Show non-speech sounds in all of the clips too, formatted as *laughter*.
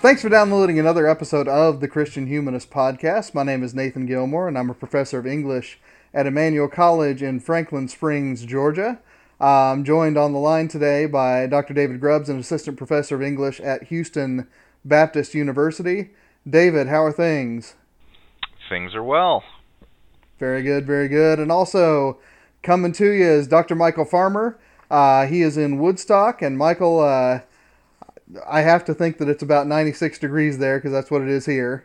Thanks for downloading another episode of the Christian Humanist Podcast. My name is Nathan Gilmour, and I'm a professor of English at Emmanuel College in Franklin Springs, Georgia. I'm joined on the line today by Dr. David Grubbs, an assistant professor of English at Houston Baptist University. David, how are things? Things are well. Very good, very good. And also coming to you is Dr. Michial Farmer. Uh, he is in Woodstock, and Michial, uh, I have to think that it's about 96 degrees there because that's what it is here.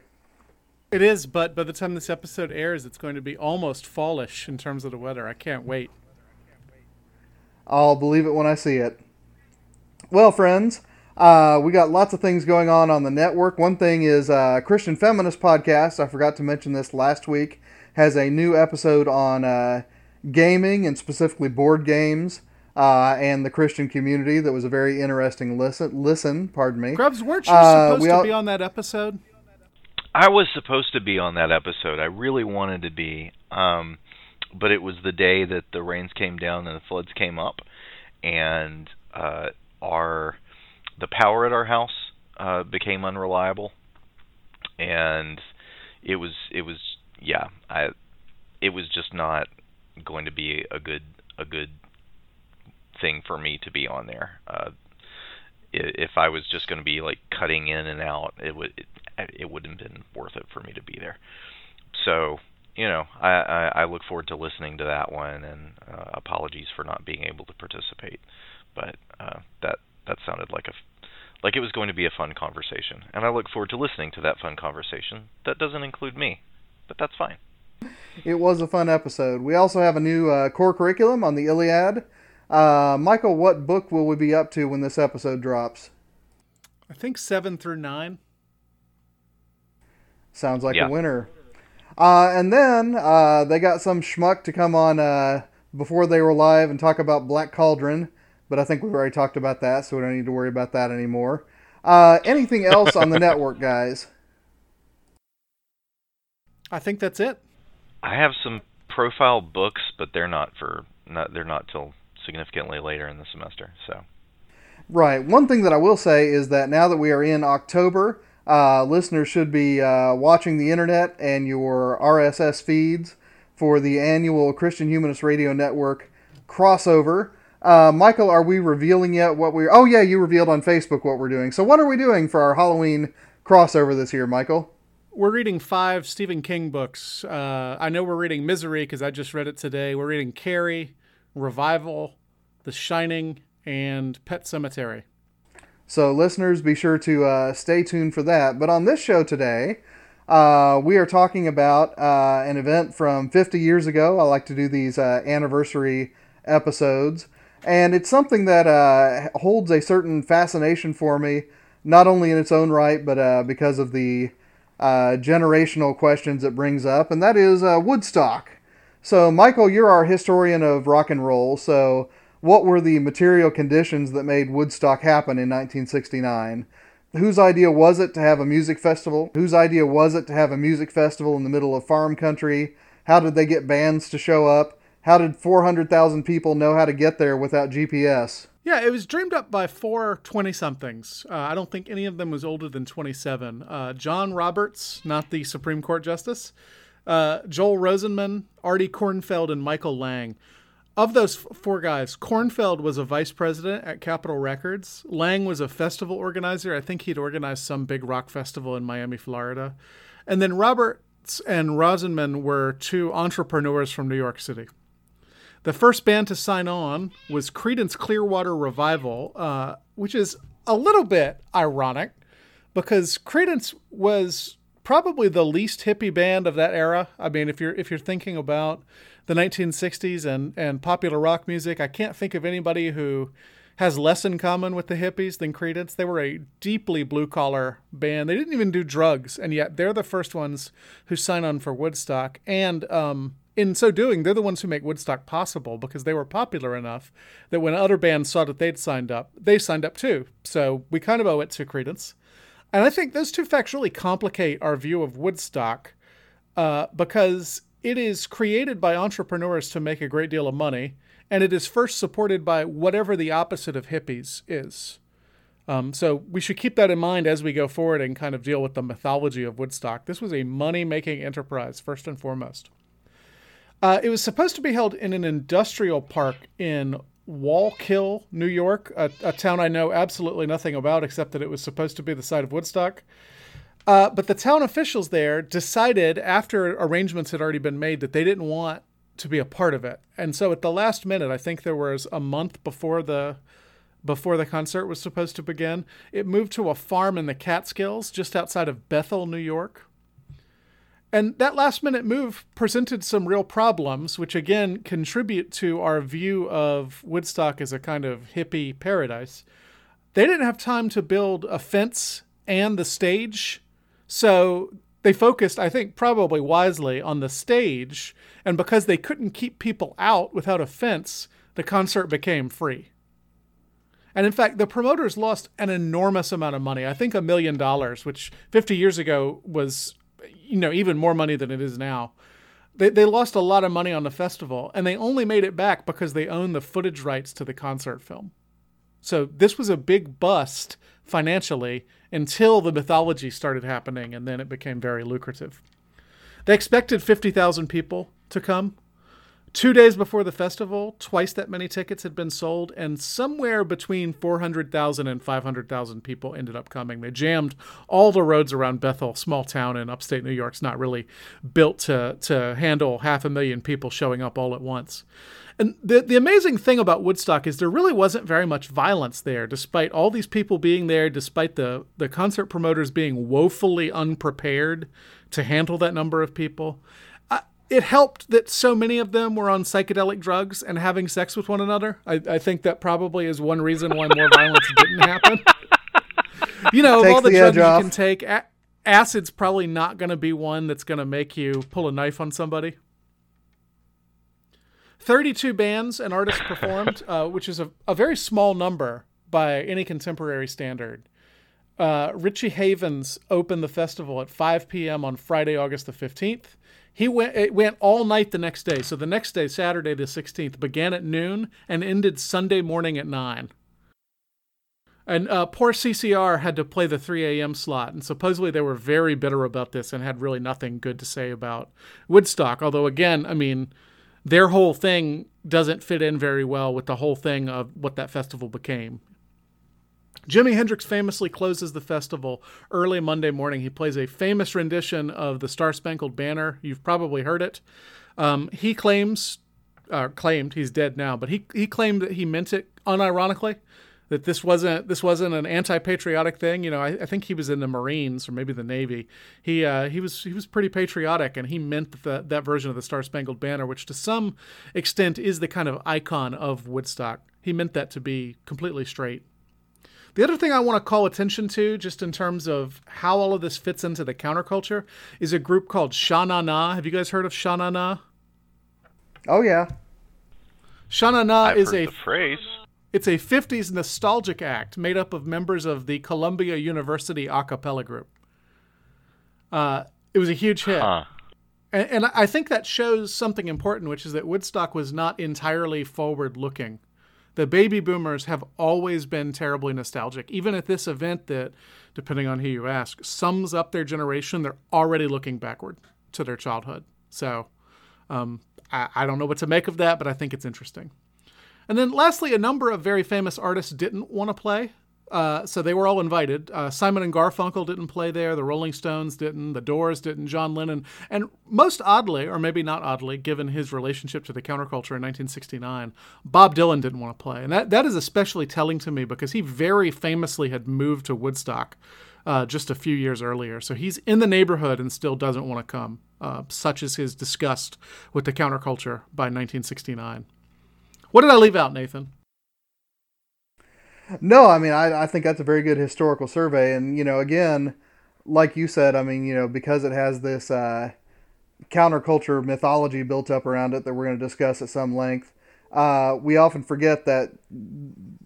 It is, but by the time this episode airs, it's going to be almost fallish in terms of the weather. I can't wait. I'll believe it when I see it. Well, friends, uh, we got lots of things going on on the network. One thing is uh, Christian Feminist Podcast. I forgot to mention this last week. Has a new episode on uh, gaming and specifically board games uh, and the Christian community. That was a very interesting listen. Listen, pardon me. Grubbs, weren't you Uh, supposed we to be on that episode? I was supposed to be on that episode. I really wanted to be. Um but it was the day that the rains came down and the floods came up and uh our the power at our house uh became unreliable and it was it was yeah, I it was just not going to be a good a good thing for me to be on there. Uh if I was just going to be like cutting in and out, it would it, it wouldn't have been worth it for me to be there. So you know, I, I, I look forward to listening to that one, and uh, apologies for not being able to participate. But uh, that that sounded like a like it was going to be a fun conversation, and I look forward to listening to that fun conversation. That doesn't include me, but that's fine. It was a fun episode. We also have a new uh, core curriculum on the Iliad. Uh, Michial, what book will we be up to when this episode drops? I think seven through nine. Sounds like Yeah. a winner. Uh, and then uh, they got some schmuck to come on uh, before they were live and talk about Black Cauldron, but I think we've already talked about that, so we don't need to worry about that anymore. Uh, anything else on the *laughs* network, guys? I think that's it. I have some profile books, but they're not for not they're not till significantly later in the semester. So Right. One thing that I will say is that now that we are in October, uh, listeners should be uh, watching the internet and your RSS feeds for the annual Christian Humanist Radio Network crossover. Uh, Michial, are we revealing yet what we're? Oh yeah, you revealed on Facebook what we're doing. So what are we doing for our Halloween crossover this year, Michial? We're reading five Stephen King books. Uh, I know we're reading Misery because I just read it today. We're reading Carrie, Revival, The Shining, and Pet Sematary. So, listeners, be sure to uh, stay tuned for that. But on this show today, uh, we are talking about uh, an event from 50 years ago. I like to do these uh, anniversary episodes. And it's something that uh, holds a certain fascination for me, not only in its own right, but uh, because of the generational questions it brings up, and that is Woodstock. So, Michial, you're our historian of rock and roll. So, what were the material conditions that made Woodstock happen in 1969? Whose idea was it to have a music festival? Whose idea was it to have a music festival in the middle of farm country? How did they get bands to show up? How did 400,000 people know how to get there without GPS? Yeah, it was dreamed up by four 20 somethings. Uh, I don't think any of them was older than 27. Uh, John Roberts, not the Supreme Court Justice, uh, Joel Rosenman, Artie Kornfeld, and Michael Lang. Of those four guys, Kornfeld was a vice president at Capitol Records. Lang was a festival organizer. I think he'd organized some big rock festival in Miami, Florida. And then Roberts and Rosenman were two entrepreneurs from New York City. The first band to sign on was Creedence Clearwater Revival, uh, which is a little bit ironic because Creedence was probably the least hippie band of that era. I mean, if you're if you're thinking about the 1960s and and popular rock music, I can't think of anybody who has less in common with the hippies than Creedence. They were a deeply blue collar band. They didn't even do drugs, and yet they're the first ones who sign on for Woodstock. And um, in so doing, they're the ones who make Woodstock possible because they were popular enough that when other bands saw that they'd signed up, they signed up too. So we kind of owe it to Creedence. And I think those two facts really complicate our view of Woodstock uh, because it is created by entrepreneurs to make a great deal of money, and it is first supported by whatever the opposite of hippies is. Um, so we should keep that in mind as we go forward and kind of deal with the mythology of Woodstock. This was a money making enterprise, first and foremost. Uh, it was supposed to be held in an industrial park in Wallkill, New York, a, a, town I know absolutely nothing about except that it was supposed to be the site of Woodstock. Uh, but the town officials there decided, after arrangements had already been made, that they didn't want to be a part of it. And so at the last minute, I think there was a month before the before the concert was supposed to begin, it moved to a farm in the Catskills just outside of Bethel, New York. And that last minute move presented some real problems, which again contribute to our view of Woodstock as a kind of hippie paradise. They didn't have time to build a fence and the stage, so they focused, I think, probably wisely on the stage. And because they couldn't keep people out without a fence, the concert became free. And in fact, the promoters lost an enormous amount of money. I think a million dollars, which 50 years ago was you know even more money than it is now. They they lost a lot of money on the festival, and they only made it back because they own the footage rights to the concert film. So this was a big bust financially until the mythology started happening, and then it became very lucrative. They expected fifty thousand people to come. Two days before the festival, twice that many tickets had been sold, and somewhere between 400,000 and 500,000 people ended up coming. They jammed all the roads around Bethel, small town in upstate New York. It's not really built to, to handle half a million people showing up all at once. And the, the amazing thing about Woodstock is there really wasn't very much violence there, despite all these people being there, despite the, the concert promoters being woefully unprepared to handle that number of people it helped that so many of them were on psychedelic drugs and having sex with one another. I, I think that probably is one reason why more violence didn't happen. You know, of all the, the drugs you can take, a- acid's probably not going to be one that's going to make you pull a knife on somebody. 32 bands and artists performed, uh, which is a, a very small number by any contemporary standard. Uh, Richie Havens opened the festival at 5 p.m. on Friday, August the 15th. He went it went all night the next day. So the next day, Saturday the 16th, began at noon and ended Sunday morning at 9. And uh, poor CCR had to play the 3 a.m. slot, and supposedly they were very bitter about this and had really nothing good to say about Woodstock. Although, again, I mean, their whole thing doesn't fit in very well with the whole thing of what that festival became. Jimi Hendrix famously closes the festival early Monday morning. He plays a famous rendition of the Star Spangled Banner. You've probably heard it. Um, he claims, uh, claimed he's dead now, but he he claimed that he meant it unironically. That this wasn't this wasn't an anti-patriotic thing. You know, I, I think he was in the Marines or maybe the Navy. He uh, he was he was pretty patriotic, and he meant that that version of the Star Spangled Banner, which to some extent is the kind of icon of Woodstock. He meant that to be completely straight. The other thing I want to call attention to, just in terms of how all of this fits into the counterculture, is a group called Sha Na Na. Have you guys heard of Sha Na Na? Oh yeah. Sha Na Na I've is heard a the phrase. it's a 50s nostalgic act made up of members of the Columbia University a cappella group. Uh, it was a huge hit. Huh. And, and I think that shows something important, which is that Woodstock was not entirely forward looking the baby boomers have always been terribly nostalgic. Even at this event, that, depending on who you ask, sums up their generation, they're already looking backward to their childhood. So um, I, I don't know what to make of that, but I think it's interesting. And then lastly, a number of very famous artists didn't want to play. Uh, so they were all invited. Uh, Simon and Garfunkel didn't play there. The Rolling Stones didn't. The Doors didn't. John Lennon. And most oddly, or maybe not oddly, given his relationship to the counterculture in 1969, Bob Dylan didn't want to play. And that, that is especially telling to me because he very famously had moved to Woodstock uh, just a few years earlier. So he's in the neighborhood and still doesn't want to come. Uh, such is his disgust with the counterculture by 1969. What did I leave out, Nathan? No, I mean, I, I think that's a very good historical survey. And, you know, again, like you said, I mean, you know, because it has this uh, counterculture mythology built up around it that we're going to discuss at some length, uh, we often forget that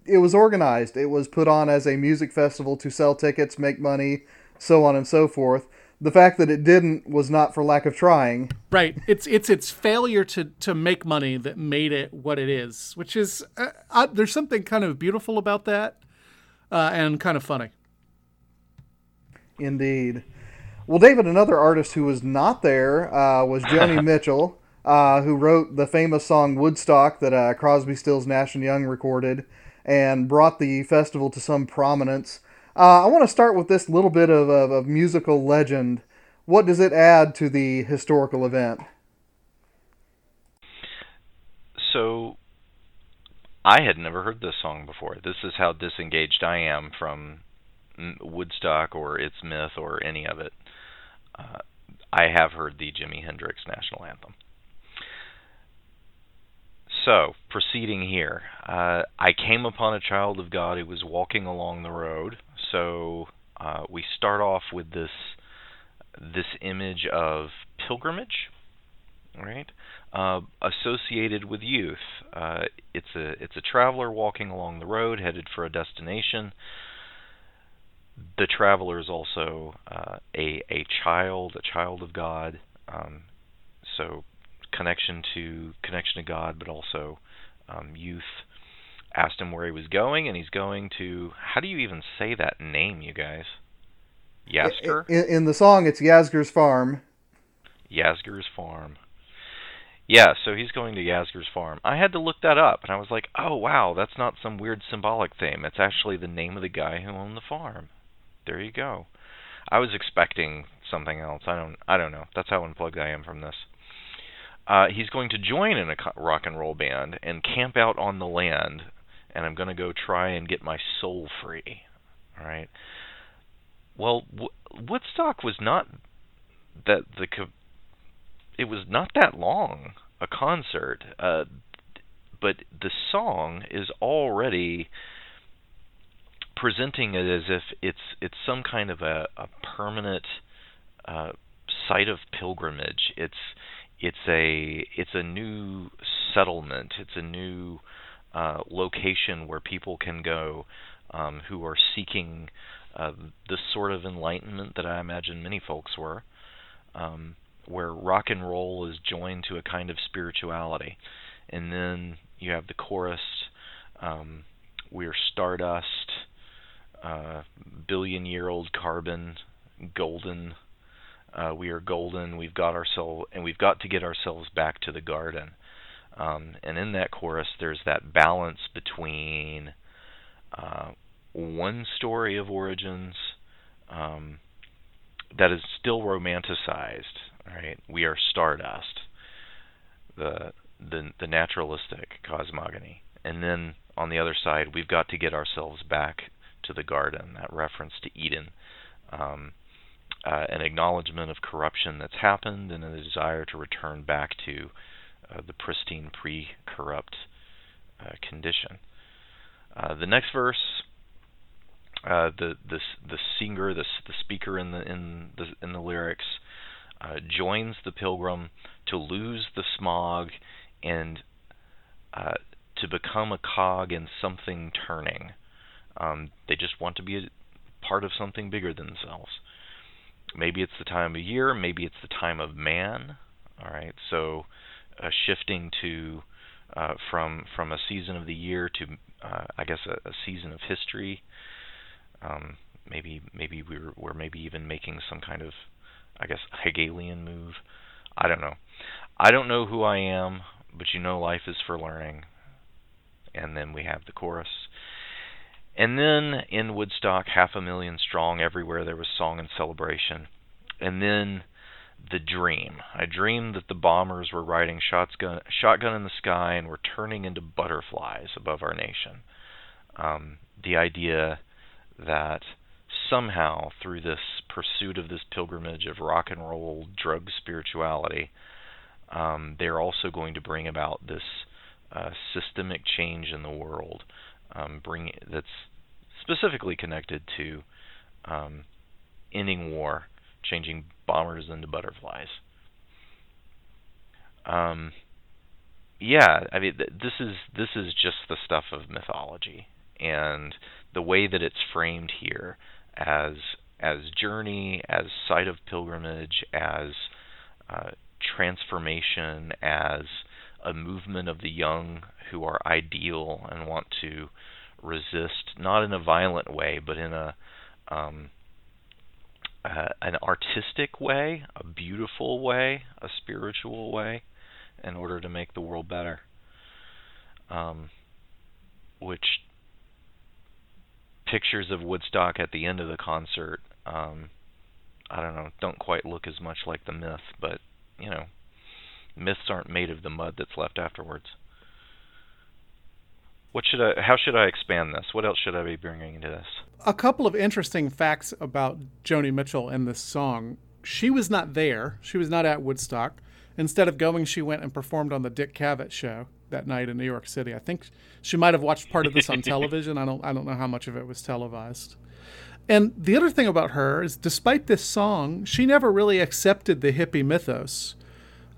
it was organized. It was put on as a music festival to sell tickets, make money, so on and so forth. The fact that it didn't was not for lack of trying. Right. It's it's its failure to to make money that made it what it is, which is uh, uh, there's something kind of beautiful about that, uh, and kind of funny. Indeed. Well, David, another artist who was not there uh, was Joni *laughs* Mitchell, uh, who wrote the famous song Woodstock that uh, Crosby, Stills, Nash and Young recorded, and brought the festival to some prominence. Uh, I want to start with this little bit of, of, of musical legend. What does it add to the historical event? So, I had never heard this song before. This is how disengaged I am from Woodstock or its myth or any of it. Uh, I have heard the Jimi Hendrix national anthem. So, proceeding here, uh, I came upon a child of God who was walking along the road. So, uh, we start off with this this image of pilgrimage, right? Uh, associated with youth. Uh, it's a it's a traveler walking along the road, headed for a destination. The traveler is also uh, a a child, a child of God. Um, so connection to connection to God, but also um, youth. Asked him where he was going, and he's going to. How do you even say that name, you guys? Yasker. In, in the song, it's Yasgur's farm. Yasgur's farm. Yeah, so he's going to Yasgur's farm. I had to look that up, and I was like, oh wow, that's not some weird symbolic thing. It's actually the name of the guy who owned the farm. There you go. I was expecting something else. I don't. I don't know. That's how unplugged I am from this. Uh, he's going to join in a rock and roll band and camp out on the land, and I'm going to go try and get my soul free. All right. Well, w- Woodstock was not that the co- it was not that long a concert, uh, but the song is already presenting it as if it's it's some kind of a, a permanent uh, site of pilgrimage. It's it's a it's a new settlement. It's a new uh, location where people can go um, who are seeking uh, this sort of enlightenment that I imagine many folks were, um, where rock and roll is joined to a kind of spirituality, and then you have the chorus. Um, we're stardust, uh, billion year old carbon, golden uh, we are golden. We've got ourselves, and we've got to get ourselves back to the garden. Um, and in that chorus, there's that balance between uh, one story of origins um, that is still romanticized. Right? We are stardust, the the, the naturalistic cosmogony, and then on the other side, we've got to get ourselves back to the garden. That reference to Eden. Um, uh, an acknowledgement of corruption that's happened and a desire to return back to uh, the pristine pre-corrupt uh, condition. Uh, the next verse, uh, the the the singer, the the speaker in the in the in the lyrics, uh, joins the pilgrim to lose the smog and to become a cog in something turning. Um, they just want to be a part of something bigger than themselves. Maybe it's the time of year, maybe it's the time of man. All right, so uh, shifting to uh, from from a season of the year to uh, I guess a, a, season of history. Um, maybe maybe we're we're maybe even making some kind of I guess Hegelian move. I don't know. I don't know who I am, but you know life is for learning. And then we have the chorus. and then in Woodstock, half a million strong, everywhere there was song and celebration. And then the dream. I dreamed that the bombers were riding shotgun, shotgun in the sky and were turning into butterflies above our nation. Um, the idea that somehow through this pursuit of this pilgrimage of rock and roll drug spirituality, um, they're also going to bring about this uh, systemic change in the world, um, bring that's specifically connected to um, ending war, changing bombers into butterflies. Um, yeah, I mean th- this is this is just the stuff of mythology, and the way that it's framed here as as journey, as site of pilgrimage, as uh, transformation, as a movement of the young who are ideal and want to resist, not in a violent way, but in a um, uh, an artistic way, a beautiful way, a spiritual way, in order to make the world better. Um, which pictures of Woodstock at the end of the concert, um, I don't know, don't quite look as much like the myth, but you know, myths aren't made of the mud that's left afterwards. What should I? How should I expand this? What else should I be bringing into this? A couple of interesting facts about Joni Mitchell and this song. She was not there. She was not at Woodstock. Instead of going, she went and performed on the Dick Cavett show that night in New York City. I think she might have watched part of this on *laughs* television. I don't. I don't know how much of it was televised. And the other thing about her is, despite this song, she never really accepted the hippie mythos.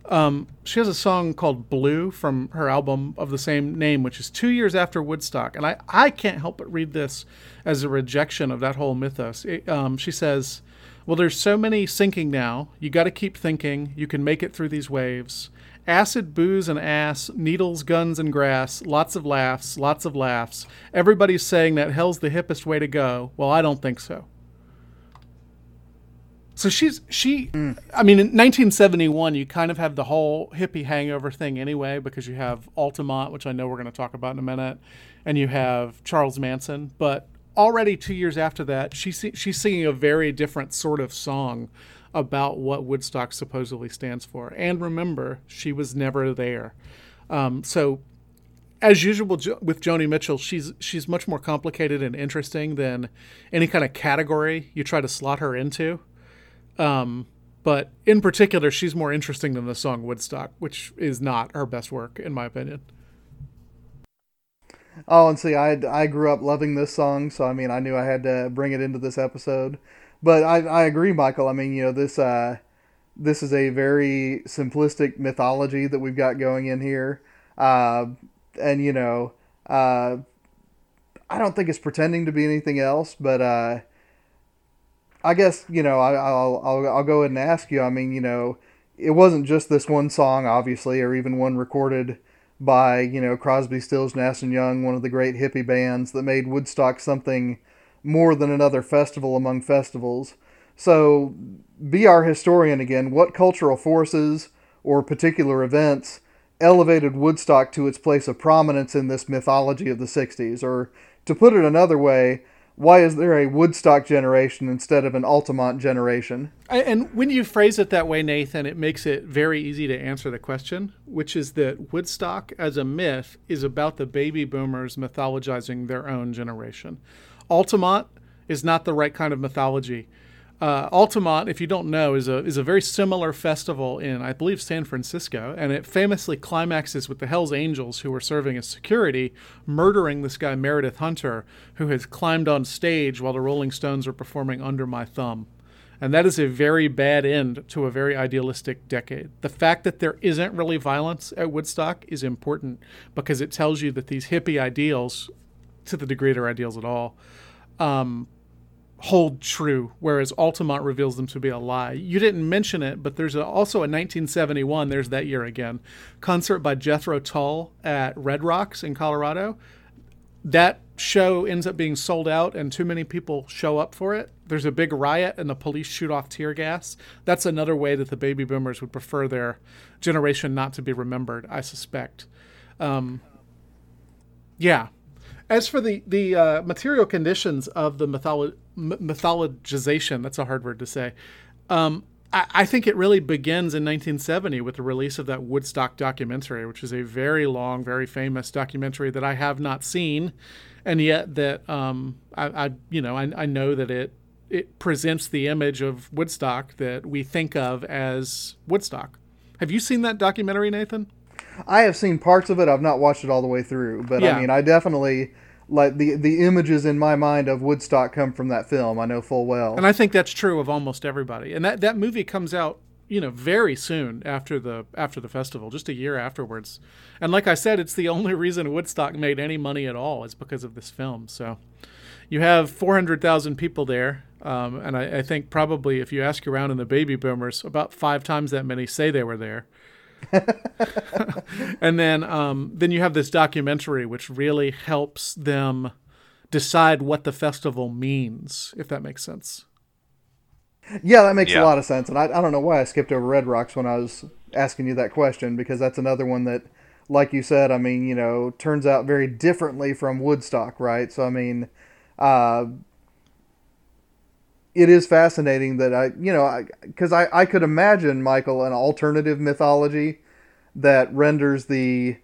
Um, she has a song called Blue from her album of the same name, which is two years after Woodstock. And I, I can't help but read this as a rejection of that whole mythos. It, um, she says, Well, there's so many sinking now. You got to keep thinking. You can make it through these waves. Acid, booze, and ass, needles, guns, and grass, lots of laughs, lots of laughs. Everybody's saying that hell's the hippest way to go. Well, I don't think so. So she's she. I mean, in 1971, you kind of have the whole hippie hangover thing anyway, because you have Altamont, which I know we're going to talk about in a minute, and you have Charles Manson. But already two years after that, she's she's singing a very different sort of song about what Woodstock supposedly stands for. And remember, she was never there. Um, so as usual with Joni Mitchell, she's she's much more complicated and interesting than any kind of category you try to slot her into. Um, but in particular, she's more interesting than the song Woodstock, which is not her best work, in my opinion. Oh, and see, I I grew up loving this song, so I mean, I knew I had to bring it into this episode. But I I agree, Michial. I mean, you know, this uh this is a very simplistic mythology that we've got going in here, uh, and you know, uh, I don't think it's pretending to be anything else, but uh, I guess you know, I, I'll I'll I'll go ahead and ask you. I mean, you know, it wasn't just this one song, obviously, or even one recorded by you know Crosby, Stills, Nash and Young, one of the great hippie bands that made Woodstock something more than another festival among festivals. So, be our historian again. What cultural forces or particular events elevated Woodstock to its place of prominence in this mythology of the '60s? Or, to put it another way, why is there a Woodstock generation instead of an Altamont generation? And when you phrase it that way, Nathan, it makes it very easy to answer the question, which is that Woodstock as a myth is about the baby boomers mythologizing their own generation. Altamont is not the right kind of mythology. Uh, Altamont, if you don't know, is a is a very similar festival in I believe San Francisco, and it famously climaxes with the Hell's Angels, who were serving as security, murdering this guy Meredith Hunter, who has climbed on stage while the Rolling Stones were performing "Under My Thumb." And that is a very bad end to a very idealistic decade. The fact that there isn't really violence at Woodstock is important because it tells you that these hippie ideals, to the degree they're ideals at all, um, hold true, whereas Altamont reveals them to be a lie. You didn't mention it, but there's a, also a 1971, there's that year again, concert by Jethro Tull at Red Rocks in Colorado. That show ends up being sold out, and too many people show up for it. There's a big riot, and the police shoot off tear gas. That's another way that the baby boomers would prefer their generation not to be remembered, I suspect. Um, yeah. As for the the uh, material conditions of the mytholo- m- mythologization, that's a hard word to say. Um, I, think it really begins in 1970 with the release of that Woodstock documentary, which is a very long, very famous documentary that I have not seen, and yet that um, I, I, you know, I, I know that it it presents the image of Woodstock that we think of as Woodstock. Have you seen that documentary, Nathan? I have seen parts of it. I've not watched it all the way through, but Yeah. I mean, I definitely like the the images in my mind of Woodstock come from that film. I know full well. And I think that's true of almost everybody. And that, that movie comes out, you know, very soon after the after the festival, just a year afterwards. And like I said, it's the only reason Woodstock made any money at all is because of this film. So you have 400,000 people there. Um, and I, I think probably if you ask around in the baby boomers, about five times that many say they were there. *laughs* and then um, then you have this documentary which really helps them decide what the festival means, if that makes sense. yeah, that makes Yeah. a lot of sense. And I, I don't know why I skipped over Red Rocks when I was asking you that question because that's another one that, like you said, I mean, you know, turns out very differently from Woodstock, right? So I mean, uh, it is fascinating that I, you know, because I, I, could imagine Michial an alternative mythology that renders the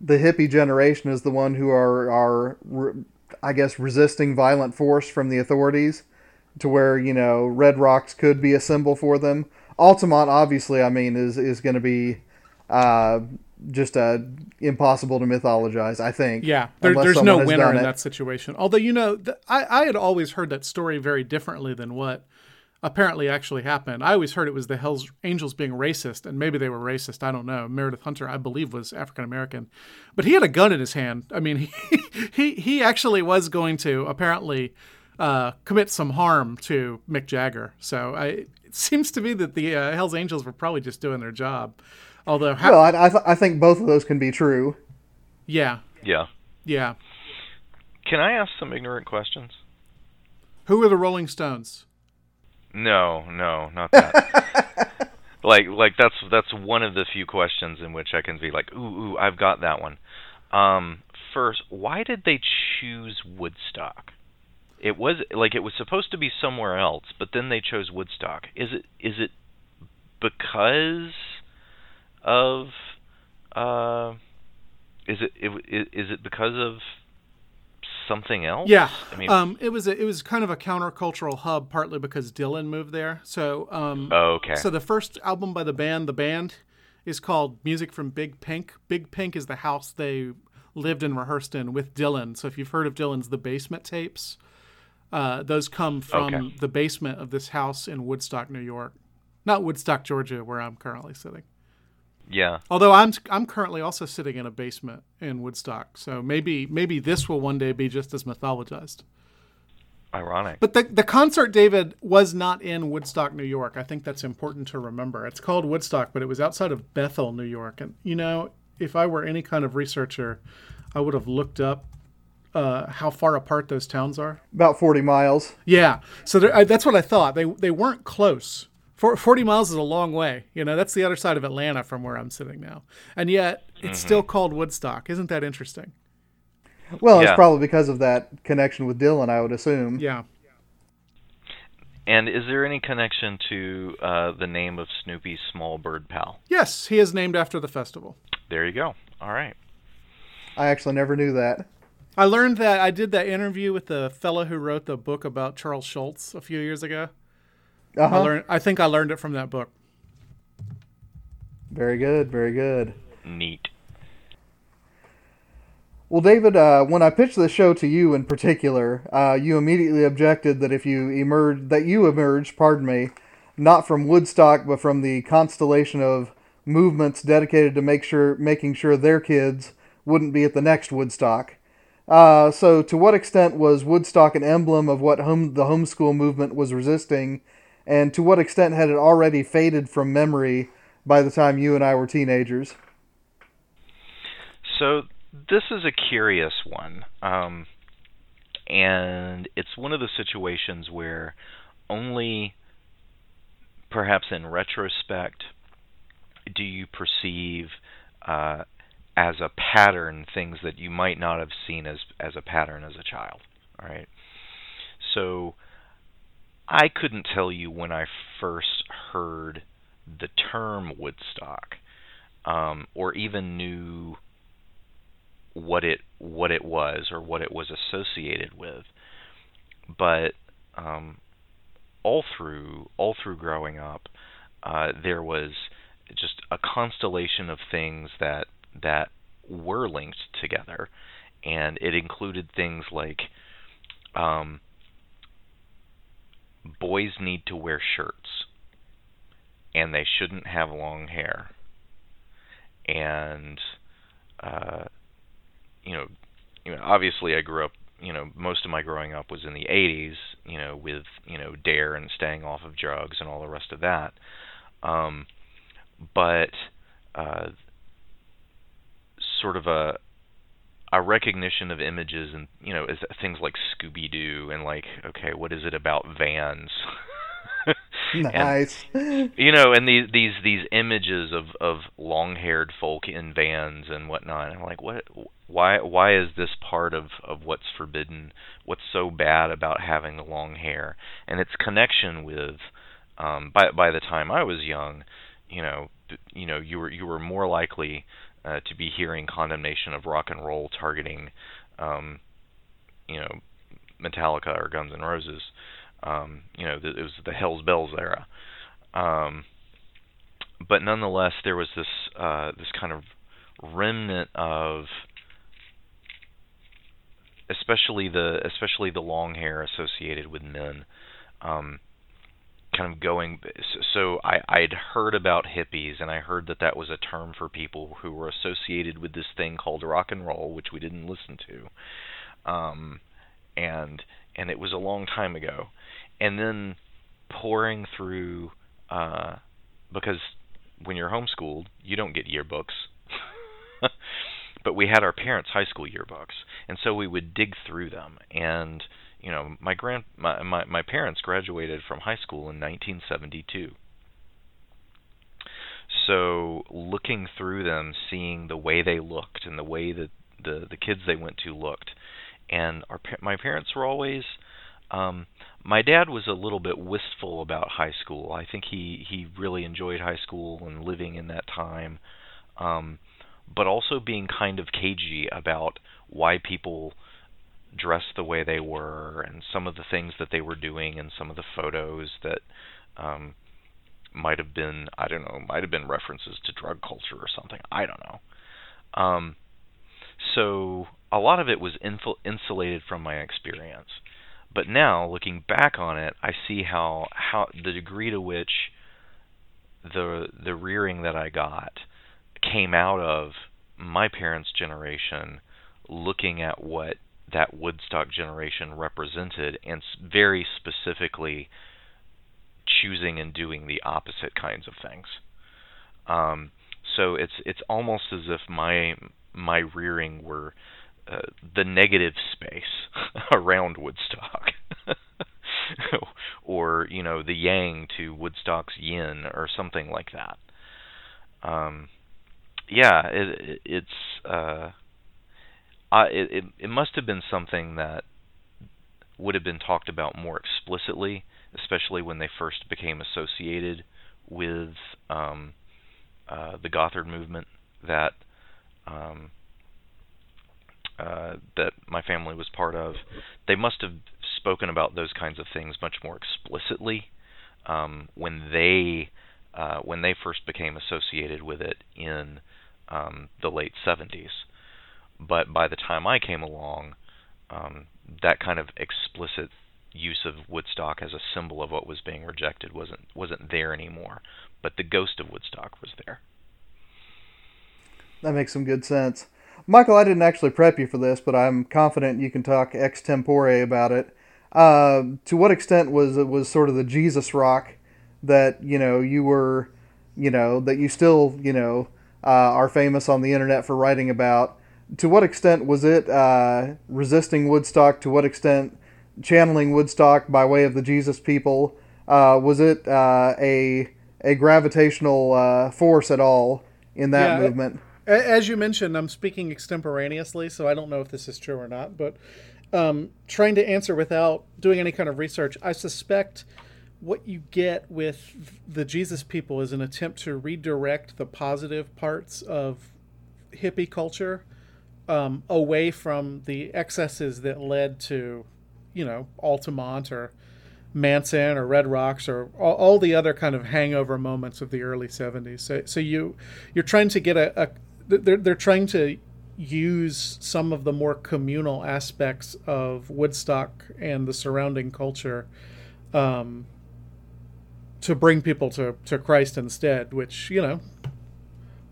the hippie generation as the one who are are re- I guess resisting violent force from the authorities to where you know Red Rocks could be a symbol for them. Altamont, obviously, I mean, is is going to be uh, just uh, impossible to mythologize. I think. Yeah, there, there's no winner in it. that situation. Although you know, th- I I had always heard that story very differently than what apparently actually happened. I always heard it was the Hell's Angels being racist, and maybe they were racist. I don't know. Meredith Hunter, I believe, was African American, but he had a gun in his hand. I mean, *laughs* he he, he actually was going to apparently uh, commit some harm to Mick Jagger. So I, it seems to me that the uh, Hell's Angels were probably just doing their job. Although, how, Well, I I, th- I think both of those can be true. yeah, Yeah. yeah. Can I ask some ignorant questions? Who are the Rolling Stones? No, no, not that. *laughs* like, like that's that's one of the few questions in which I can be like, ooh, ooh, I've got that one. Um, first, why did they choose Woodstock? It was like it was supposed to be somewhere else, but then they chose Woodstock. Is it is it because of uh is it, it is it because of something else? Yeah, I mean, um, it was a, it was kind of a countercultural hub, partly because Dylan moved there. So, um, oh, okay. so the first album by the band, the band, is called "Music from Big Pink." Big Pink is the house they lived and rehearsed in with Dylan. So, if you've heard of Dylan's The Basement tapes, uh, those come from Okay. the basement of this house in Woodstock, New York, not Woodstock, Georgia, where I'm currently sitting. Yeah. Although I'm I'm currently also sitting in a basement in Woodstock, so maybe maybe this will one day be just as mythologized. Ironic. But the the concert, David, was not in Woodstock, New York. I think that's important to remember. It's called Woodstock, but it was outside of Bethel, New York. And you know, if I were any kind of researcher, I would have looked up uh, how far apart those towns are. About forty miles. Yeah, so I, that's what I thought. They they weren't close. For, Forty miles is a long way. You know, that's the other side of Atlanta from where I'm sitting now, and yet it's still called Woodstock. Isn't that interesting? Well, it's probably because of that connection with Dylan, I would assume. Yeah. And is there any connection to uh, the name of Snoopy's small bird pal? Yes, he is named after the festival. There you go. All right. I actually never knew that. I learned that I did that interview with the fellow who wrote the book about Charles Schulz a few years ago. I Uh-huh. learned. I think I learned it from that book. Very good, very good. Neat. Well, David, uh, when I pitched the show to you in particular, uh, you immediately objected that if you emerged, that you emerged, pardon me, not from Woodstock, but from the constellation of movements dedicated to make sure making sure their kids wouldn't be at the next Woodstock. Uh, so, to what extent was Woodstock an emblem of what home, the homeschool movement was resisting, and to what extent had it already faded from memory by the time you and I were teenagers? So this is a curious one, um, and it's one of the situations where only, perhaps in retrospect, do you perceive uh, as a pattern things that you might not have seen as as a pattern as a child. All right. So I couldn't tell you when I first heard the term Woodstock, um, or even knew what it what it was or what it was associated with. But um, all through all through growing up, uh, there was just a constellation of things that that were linked together, and it included things like um, boys need to wear shirts, and they shouldn't have long hair, and uh, you know, you know, obviously I grew up. You know, most of my growing up was in the '80s. You know, with you know Dare and staying off of drugs and all the rest of that. Um, but uh, sort of a a recognition of images and you know is things like Scooby Doo and like okay what is it about vans? *laughs* Nice. and, you know and these these these images of of long haired folk in vans and whatnot. And I'm like what why why is this part of of what's forbidden? What's so bad about having the long hair? And its connection with um by by the time I was young you know you know you were you were more likely uh, to be hearing condemnation of rock and roll targeting, um, you know, Metallica or Guns N' Roses. Um, you know, it was the Hell's Bells era. Um, but nonetheless, there was this uh, this kind of remnant of, especially the especially the long hair associated with men. Um, kind of going so I I'd heard about hippies and I heard that that was a term for people who were associated with this thing called rock and roll which we didn't listen to. Um and and it was a long time ago. And then pouring through uh because when you're homeschooled you don't get yearbooks. *laughs* But we had our parents high school yearbooks and so we would dig through them. And you know, my grand my, my my parents graduated from high school in 1972. So looking through them, seeing the way they looked and the way that the the kids they went to looked, and our my parents were always. Um, my dad was a little bit wistful about high school. I think he he really enjoyed high school and living in that time, um, but also being kind of cagey about why people dressed the way they were and some of the things that they were doing and some of the photos that um might have been I don't know might have been references to drug culture or something. I don't know. Um so a lot of it was infil- insulated from my experience. But now looking back on it I see how how the degree to which the the rearing that I got came out of my parents generation looking at what that Woodstock generation represented, and very specifically choosing and doing the opposite kinds of things. Um, so it's it's almost as if my my rearing were uh, the negative space *laughs* around Woodstock, *laughs* or you know the yang to Woodstock's yin, or something like that. Um, yeah, it, it's uh, I, it, it must have been something that would have been talked about more explicitly, especially when they first became associated with um, uh, the Gothard movement that um, uh, that my family was part of. They must have spoken about those kinds of things much more explicitly um, when they uh, when they first became associated with it in um, the late 70s but by the time I came along, um, that kind of explicit use of Woodstock as a symbol of what was being rejected wasn't wasn't there anymore. But the ghost of Woodstock was there. That makes some good sense. Michial, I didn't actually prep you for this, but I'm confident you can talk extempore about it. Uh, to what extent was it was sort of the Jesus rock that you know you were, you know that you still you know uh, are famous on the internet for writing about? To what extent was it uh, resisting Woodstock? To what extent channeling Woodstock by way of the Jesus people? Uh, was it uh, a a gravitational uh, force at all in that Yeah, movement? As you mentioned, I'm speaking extemporaneously, so I don't know if this is true or not. But um, trying to answer without doing any kind of research, I suspect what you get with the Jesus people is an attempt to redirect the positive parts of hippie culture um, away from the excesses that led to, you know, Altamont or Manson or Red Rocks or all, all the other kind of hangover moments of the early 70s. So, so you you're trying to get a, a they're, they're trying to use some of the more communal aspects of Woodstock and the surrounding culture um, to bring people to, to Christ instead, which, you know,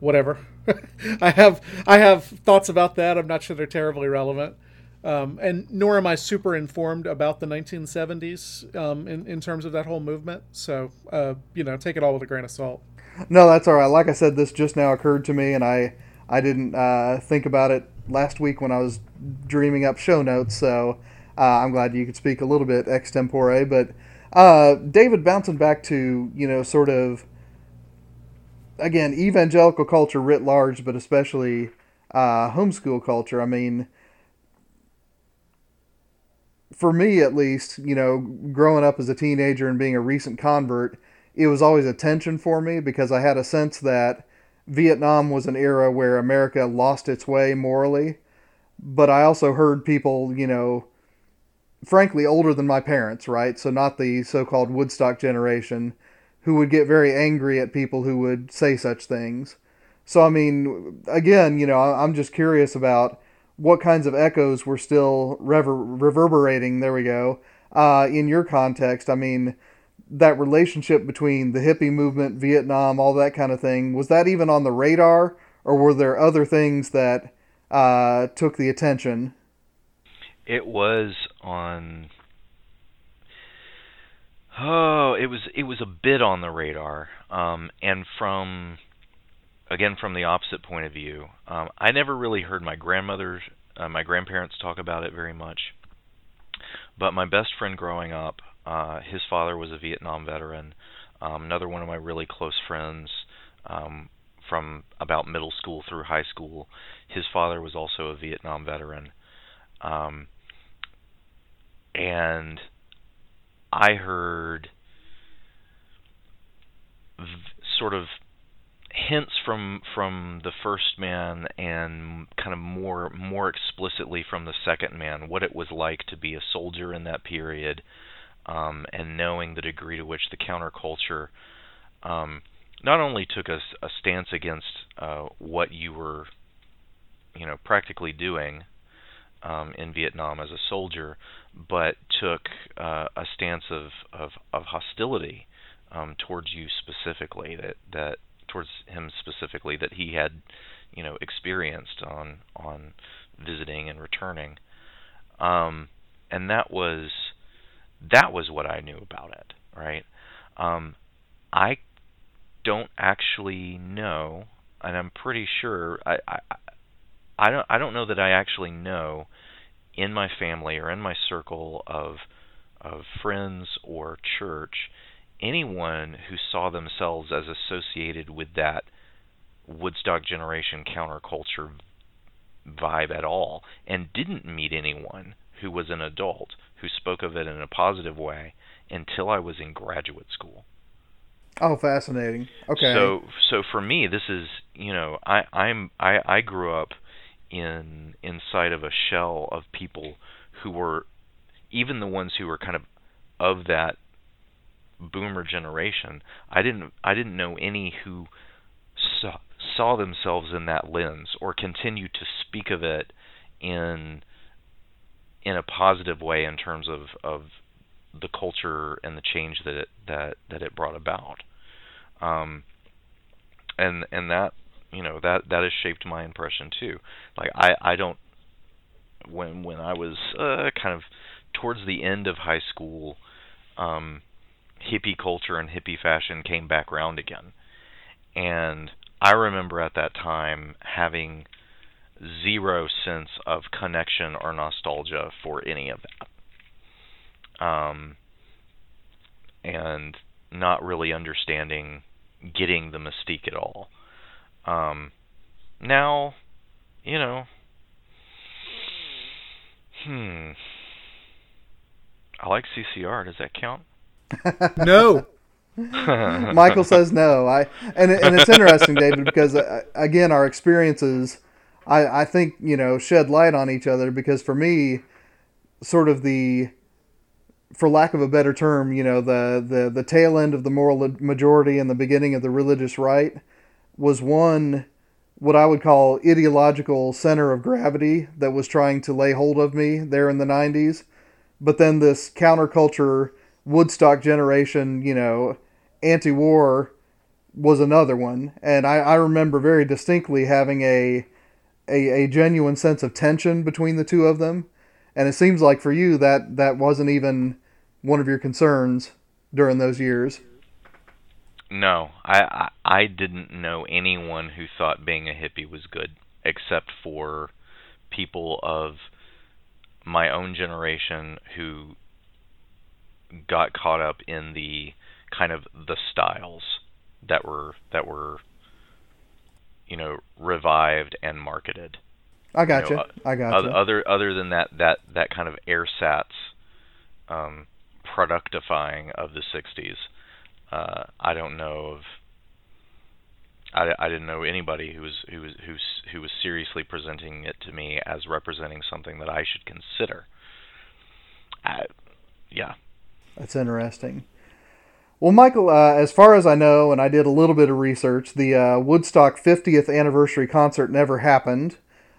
whatever. *laughs* I have I have thoughts about that. I'm not sure they're terribly relevant. Um, and nor am I super informed about the 1970s um, in, in terms of that whole movement. So, uh, you know, take it all with a grain of salt. No, that's all right. Like I said, this just now occurred to me, and I I didn't uh, think about it last week when I was dreaming up show notes. So uh, I'm glad you could speak a little bit extempore. But uh, David, bouncing back to you know sort of again evangelical culture writ large, but especially uh, homeschool culture. I mean. For me, at least, you know, growing up as a teenager and being a recent convert, it was always a tension for me because I had a sense that Vietnam was an era where America lost its way morally. But I also heard people, you know, frankly older than my parents, right? So not the so-called Woodstock generation who would get very angry at people who would say such things. So I mean, again, you know, I'm just curious about what kinds of echoes were still rever- reverberating. There we go. Uh, in your context, I mean, that relationship between the hippie movement, Vietnam, all that kind of thing, was that even on the radar, or were there other things that uh, took the attention? It was on. Oh, it was it was a bit on the radar, um, and from again from the opposite point of view, um, I never really heard my grandmother, uh, my grandparents talk about it very much. But my best friend growing up, uh, his father was a Vietnam veteran. Um, another one of my really close friends um, from about middle school through high school, his father was also a Vietnam veteran. Um, and I heard v- sort of hints from from the first man and kind of more more explicitly from the second man what it was like to be a soldier in that period um, and knowing the degree to which the counterculture um, not only took a, a stance against uh, what you were you know practically doing um, in Vietnam as a soldier, but took uh, a stance of, of, of hostility um, towards you specifically that that towards him specifically that he had you know experienced on on visiting and returning. Um, and that was that was what I knew about it right? Um, I don't actually know and I'm pretty sure I, I I don't I don't know that I actually know in my family or in my circle of of friends or church anyone who saw themselves as associated with that Woodstock generation counterculture vibe at all and didn't meet anyone who was an adult who spoke of it in a positive way until I was in graduate school. Oh, fascinating. Okay. So so for me this is, you know, I I'm I I grew up in inside of a shell of people who were even the ones who were kind of of that boomer generation i didn't i didn't know any who saw, saw themselves in that lens or continued to speak of it in in a positive way in terms of of the culture and the change that it that that it brought about. Um and and that you know that that has shaped my impression too. Like i i don't when when i was uh kind of towards the end of high school um hippie culture and hippie fashion came back round again. And i remember at that time having zero sense of connection or nostalgia for any of that. Um and not really understanding getting the mystique at all um, now, you know, hmm. I like CCR. Does that count? *laughs* No. *laughs* Michial says no. I and and it's interesting, David, because uh, again, our experiences, I I think you know shed light on each other because for me, sort of the, for lack of a better term, you know the the the tail end of the moral majority and the beginning of the religious right was one what I would call ideological center of gravity that was trying to lay hold of me there in the 90s. But then this counterculture Woodstock generation, you know, anti war was another one. And I, I remember very distinctly having a, a, a genuine sense of tension between the two of them. And it seems like for you that that wasn't even one of your concerns during those years. No, I, I I didn't know anyone who thought being a hippie was good, except for people of my own generation who got caught up in the kind of the styles that were that were you know revived and marketed. I got you. you. Know, I got other, you. Other other than that that that kind of airsats um, productifying of the '60s, uh, I don't know of. I, I didn't know anybody who was who was who who was seriously presenting it to me as representing something that I should consider. I, yeah, That's interesting. Well, Michial, uh, as far as I know, and I did a little bit of research, the uh, Woodstock 50th anniversary concert never happened.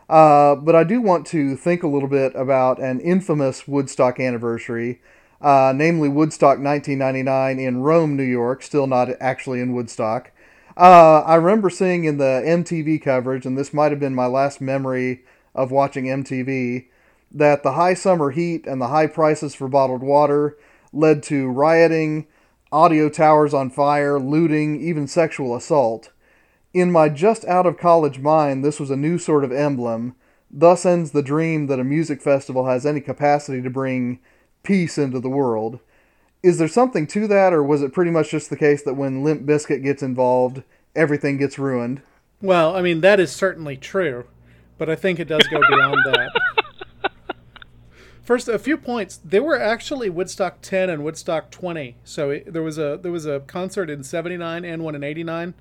Uh, but I do want to think a little bit about an infamous Woodstock anniversary, uh, namely Woodstock 1999 in Rome, New York, still not actually in Woodstock. Uh, I remember seeing in the MTV coverage, and this might have been my last memory of watching MTV, that the high summer heat and the high prices for bottled water led to rioting, audio towers on fire, looting, even sexual assault. In my just out of college mind, this was a new sort of emblem. Thus ends the dream that a music festival has any capacity to bring peace into the world. Is there something to that, or was it pretty much just the case that when Limp Bizkit gets involved, everything gets ruined? Well, I mean that is certainly true, but I think it does go beyond that. *laughs* First, a few points. There were actually Woodstock 10 and Woodstock 20. So it, there was a there was a concert in 79 and one in 89,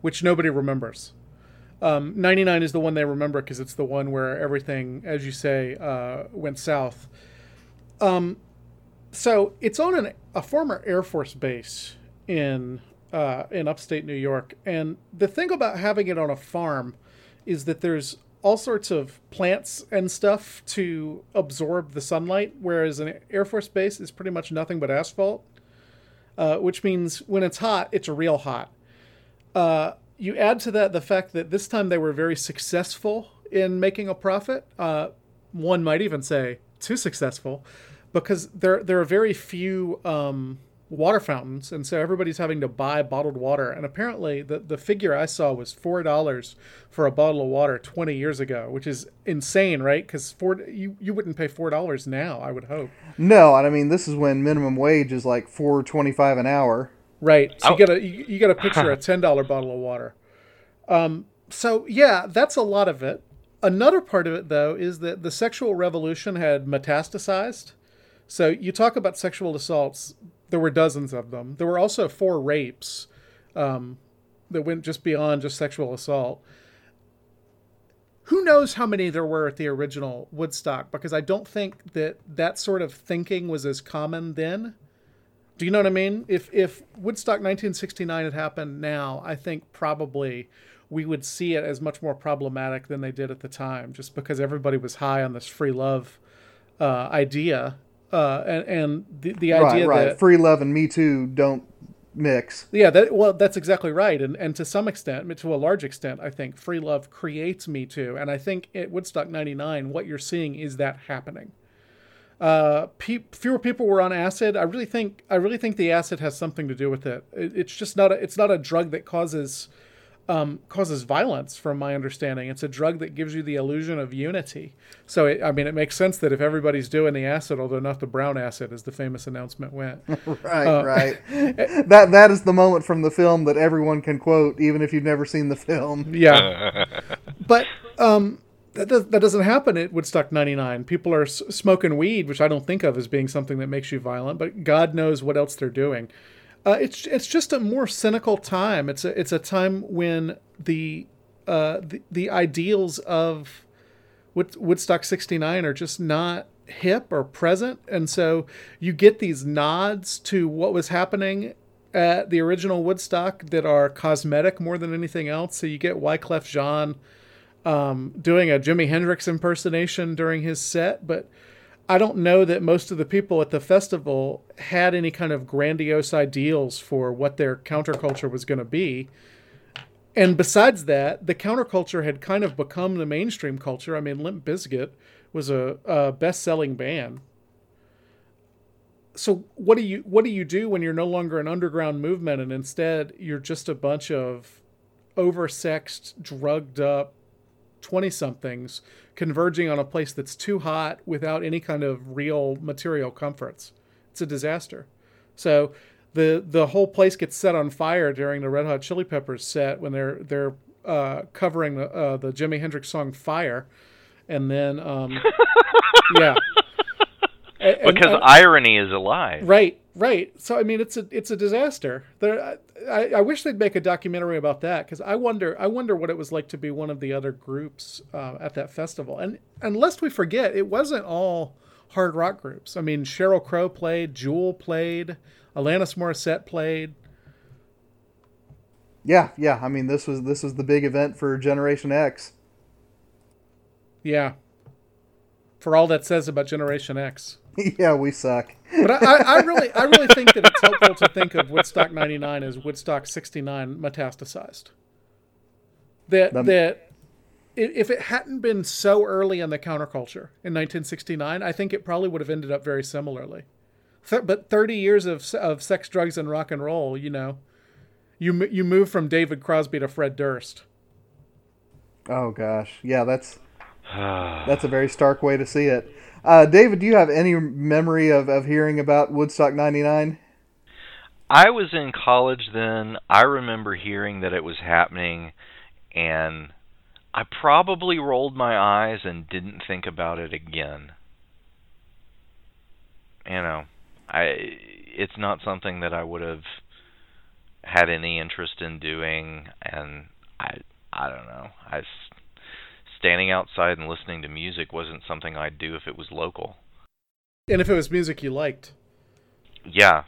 which nobody remembers. Um, 99 is the one they remember because it's the one where everything, as you say, uh, went south. Um, so it's on an, a former Air Force base in uh, in upstate New York, and the thing about having it on a farm is that there's all sorts of plants and stuff to absorb the sunlight, whereas an Air Force base is pretty much nothing but asphalt, uh, which means when it's hot, it's real hot. Uh, you add to that the fact that this time they were very successful in making a profit. Uh, one might even say too successful, because there there are very few um, water fountains, and so everybody's having to buy bottled water. And apparently, the the figure I saw was four dollars for a bottle of water twenty years ago, which is insane, right? Because four you you wouldn't pay four dollars now, I would hope. No, and I mean this is when minimum wage is like four twenty five an hour. Right. So Oh. you got to you, you got to picture a ten dollar bottle of water. Um, so yeah, that's a lot of it. Another part of it, though, is that the sexual revolution had metastasized. So you talk about sexual assaults. There were dozens of them. There were also four rapes um, that went just beyond just sexual assault. Who knows how many there were at the original Woodstock? Because I don't think that that sort of thinking was as common then. Do you know what I mean? If if Woodstock 1969 had happened now, I think probably we would see it as much more problematic than they did at the time, just because everybody was high on this free love uh, idea, uh, and and the, the Right, idea right. that Free love and Me Too don't mix. yeah, that well, that's exactly right, and and to some extent, to a large extent, I think free love creates Me Too, and I think at Woodstock '99, what you're seeing is that happening. Uh, pe- fewer people were on acid. I really think I really think the acid has something to do with it. it it's just not a, it's not a drug that causes um, causes violence, from my understanding. It's a drug that gives you the illusion of unity. So, it, I mean, it makes sense that if everybody's doing the acid, although not the brown acid, as the famous announcement went, *laughs* Right, Uh, right. *laughs* that that is the moment from the film that everyone can quote, even if you've never seen the film. yeah. *laughs* but um, that, does, that doesn't happen at Woodstock 99. People are s- smoking weed, which I don't think of as being something that makes you violent, but God knows what else they're doing. Uh, it's it's just a more cynical time. It's a it's a time when the uh, the, the ideals of Wood, Woodstock 69 are just not hip or present. And so you get these nods to what was happening at the original Woodstock that are cosmetic more than anything else. So you get Wyclef Jean um, doing a Jimi Hendrix impersonation during his set, but I don't know that most of the people at the festival had any kind of grandiose ideals for what their counterculture was going to be. And besides that, the counterculture had kind of become the mainstream culture. I mean, Limp Bizkit was a, a best-selling band. So what do you what do you do when you're no longer an underground movement and instead you're just a bunch of oversexed, drugged up 20 somethings converging on a place that's too hot without any kind of real material comforts. It's a disaster. So the the whole place gets set on fire during the Red Hot Chili Peppers set when they're they're uh, covering the uh, the Jimi Hendrix song "Fire," and then um, *laughs* yeah, And- Because and- irony is alive. Right, right. So I mean, it's a it's a disaster. There, I, I wish they'd make a documentary about that because I wonder I wonder what it was like to be one of the other groups uh, at that festival. And and lest we forget, it wasn't all hard rock groups. I mean, Sheryl Crow played, Jewel played, Alanis Morissette played. Yeah, yeah. I mean, this was this was the big event for Generation X. Yeah. For all that says about Generation X. *laughs* yeah, we suck. But I, I, I really, I really think that it's helpful to think of Woodstock '99 as Woodstock '69 metastasized. That um, That- that if it hadn't been so early in the counterculture in 1969, I think it probably would have ended up very similarly. Th- but 30 years of of sex, drugs, and rock and roll, you know, you you move from David Crosby to Fred Durst. Oh gosh, yeah. That's *sighs* that's a very stark way to see it. Uh, David, do you have any memory of, of hearing about Woodstock '99? I was in college then. I remember hearing that it was happening, and I probably rolled my eyes and didn't think about it again. You know, I it's not something that I would have had any interest in doing, and I I don't know. I standing outside and listening to music wasn't something I'd do if it was local. And if it was music you liked, Yeah,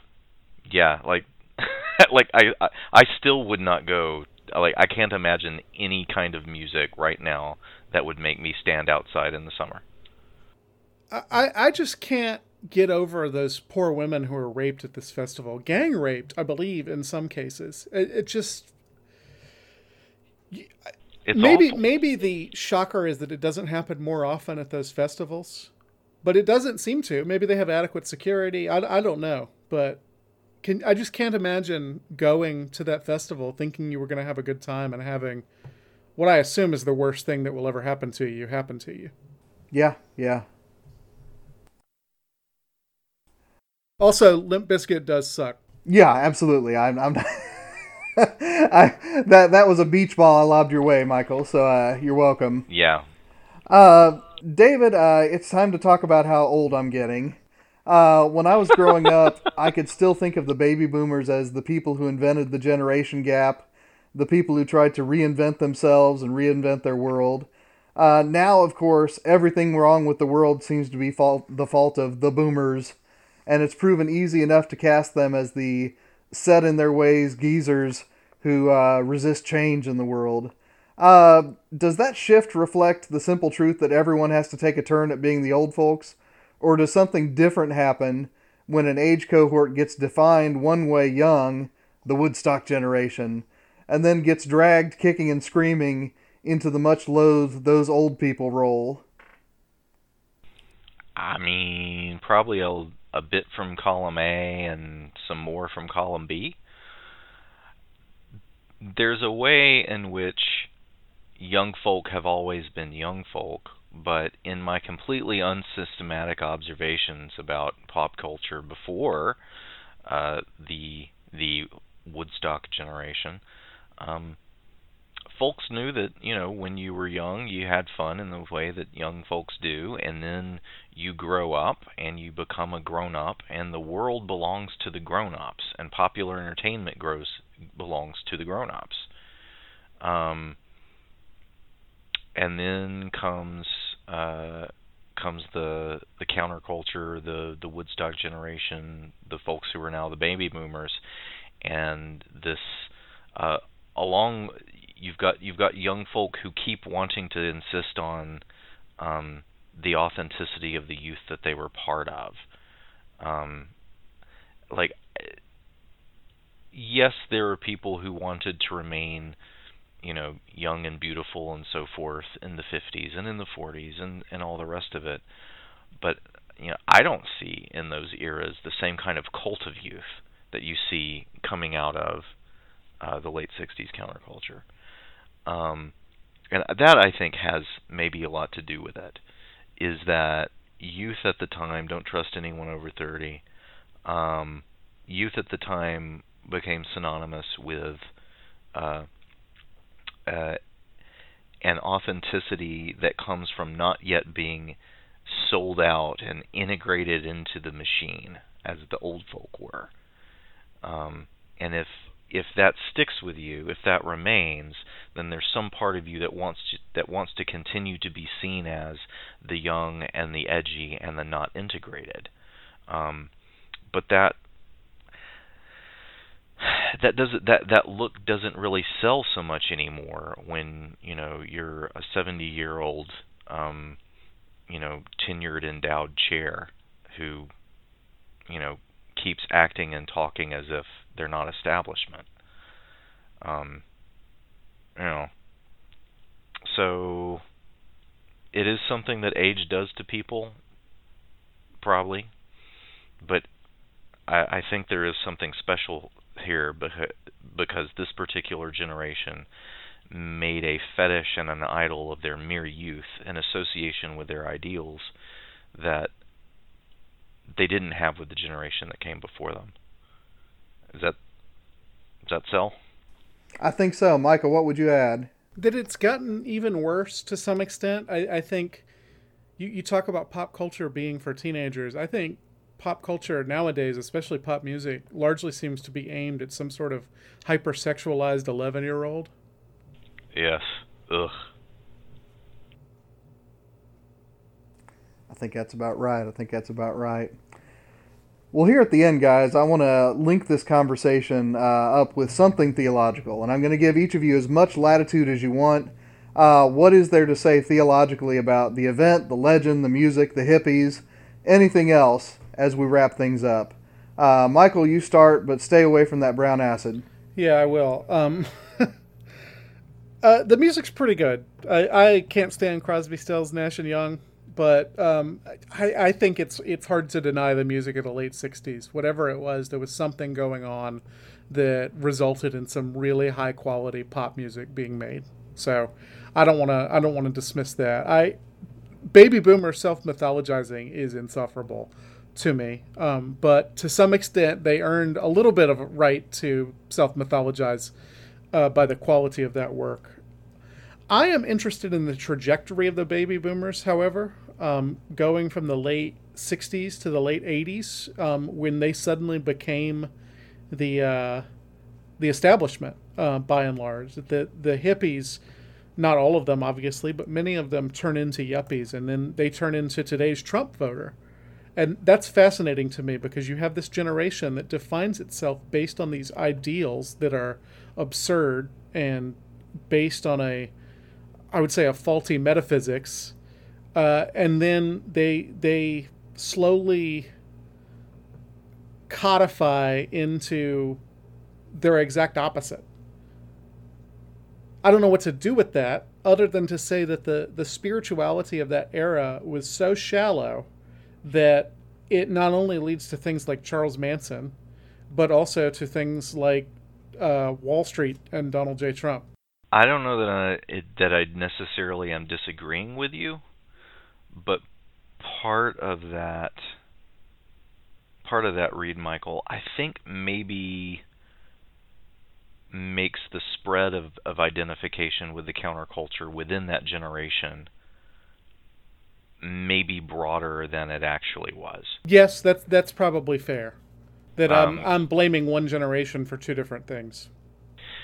yeah, like, *laughs* like I, I, I still would not go. Like, I can't imagine any kind of music right now that would make me stand outside in the summer. I, I just can't get over those poor women who were raped at this festival. Gang raped, I believe, in some cases. It, it just It's maybe awful. maybe the shocker is that it doesn't happen more often at those festivals, but it doesn't seem to. Maybe they have adequate security. I, I don't know, but can I just can't imagine going to that festival thinking you were going to have a good time and having what I assume is the worst thing that will ever happen to you happen to you. Yeah, yeah. Also, Limp Bizkit does suck. Yeah, absolutely. I'm. I'm *laughs* *laughs* I that that was a beach ball I lobbed your way, Michial. So uh, you're welcome. Yeah. Uh, David, uh, it's time to talk about how old I'm getting. Uh, when I was growing *laughs* up, I could still think of the baby boomers as the people who invented the generation gap, the people who tried to reinvent themselves and reinvent their world. Uh, now, of course, everything wrong with the world seems to be fault, the fault of the boomers, and it's proven easy enough to cast them as the set in their ways geezers who uh, resist change in the world. Uh, does that shift reflect the simple truth that everyone has to take a turn at being the old folks? Or does something different happen when an age cohort gets defined one way young, the Woodstock generation, and then gets dragged kicking and screaming into the much loathed those old people role? I mean, probably a, a bit from column A and some more from column B. There's a way in which young folk have always been young folk, but in my completely unsystematic observations about pop culture before uh, the the Woodstock generation, um, folks knew that you know when you were young you had fun in the way that young folks do and then you grow up and you become a grown up and the world belongs to the grown ups and popular entertainment grows belongs to the grown ups um and then comes uh comes the the counterculture the the woodstock generation the folks who are now the baby boomers and this uh along you've got you've got young folk who keep wanting to insist on um, the authenticity of the youth that they were part of. Um, like, yes, there are people who wanted to remain, you know, young and beautiful and so forth in the 50s and in the 40s and and all the rest of it, but you know, I don't see in those eras the same kind of cult of youth that you see coming out of uh, the late 60s counterculture. Um, and that I think has maybe a lot to do with it. Is that youth at the time don't trust anyone over 30. Um, youth at the time became synonymous with uh, uh, an authenticity that comes from not yet being sold out and integrated into the machine as the old folk were. Um, and if if that sticks with you, if that remains, then there's some part of you that wants to, that wants to continue to be seen as the young and the edgy and the not integrated. Um, but that that doesn't that that look doesn't really sell so much anymore when you know you're a 70 year old um, you know tenured endowed chair who you know keeps acting and talking as if they're not establishment. Um, you know, so it is something that age does to people, probably, but I, I think there is something special here because, because this particular generation made a fetish and an idol of their mere youth in association with their ideals that they didn't have with the generation that came before them. Is that does that sell? I think so. Michial, what would you add? That it's gotten even worse to some extent. I, I think you, you talk about pop culture being for teenagers. I think pop culture nowadays, especially pop music, largely seems to be aimed at some sort of hypersexualized 11 year old. Yes. Ugh. I think that's about right. I think that's about right. Well, here at the end, guys, I want to link this conversation uh, up with something theological, and I'm going to give each of you as much latitude as you want. Uh, what is there to say theologically about the event, the legend, the music, the hippies, anything else as we wrap things up? Uh, Michial, you start, but stay away from that brown acid. Yeah, I will. Um, *laughs* uh, the music's pretty good. I, I can't stand Crosby, Stills, Nash and Young but um, I, I, think it's it's hard to deny the music of the late '60s. Whatever it was, there was something going on that resulted in some really high quality pop music being made. So I don't want to I don't want to dismiss that. I baby boomer self mythologizing is insufferable to me, um, but to some extent they earned a little bit of a right to self mythologize uh, by the quality of that work. I am interested in the trajectory of the baby boomers, however um, going from the late 60s to the late 80s um, when they suddenly became the uh, the establishment uh, by and large. The the hippies, not all of them obviously, but many of them turn into yuppies, and then they turn into today's Trump voter. And that's fascinating to me because you have this generation that defines itself based on these ideals that are absurd and based on a, I would say, a faulty metaphysics uh, and then they they slowly codify into their exact opposite. I don't know what to do with that other than to say that the, the spirituality of that era was so shallow that it not only leads to things like Charles Manson, but also to things like uh, Wall Street and Donald J. Trump. I don't know that I, it, that I necessarily am disagreeing with you but part of that part of that read michial i think maybe makes the spread of, of identification with the counterculture within that generation maybe broader than it actually was. Yes, that's that's probably fair. That I'm Um, I'm blaming one generation for two different things.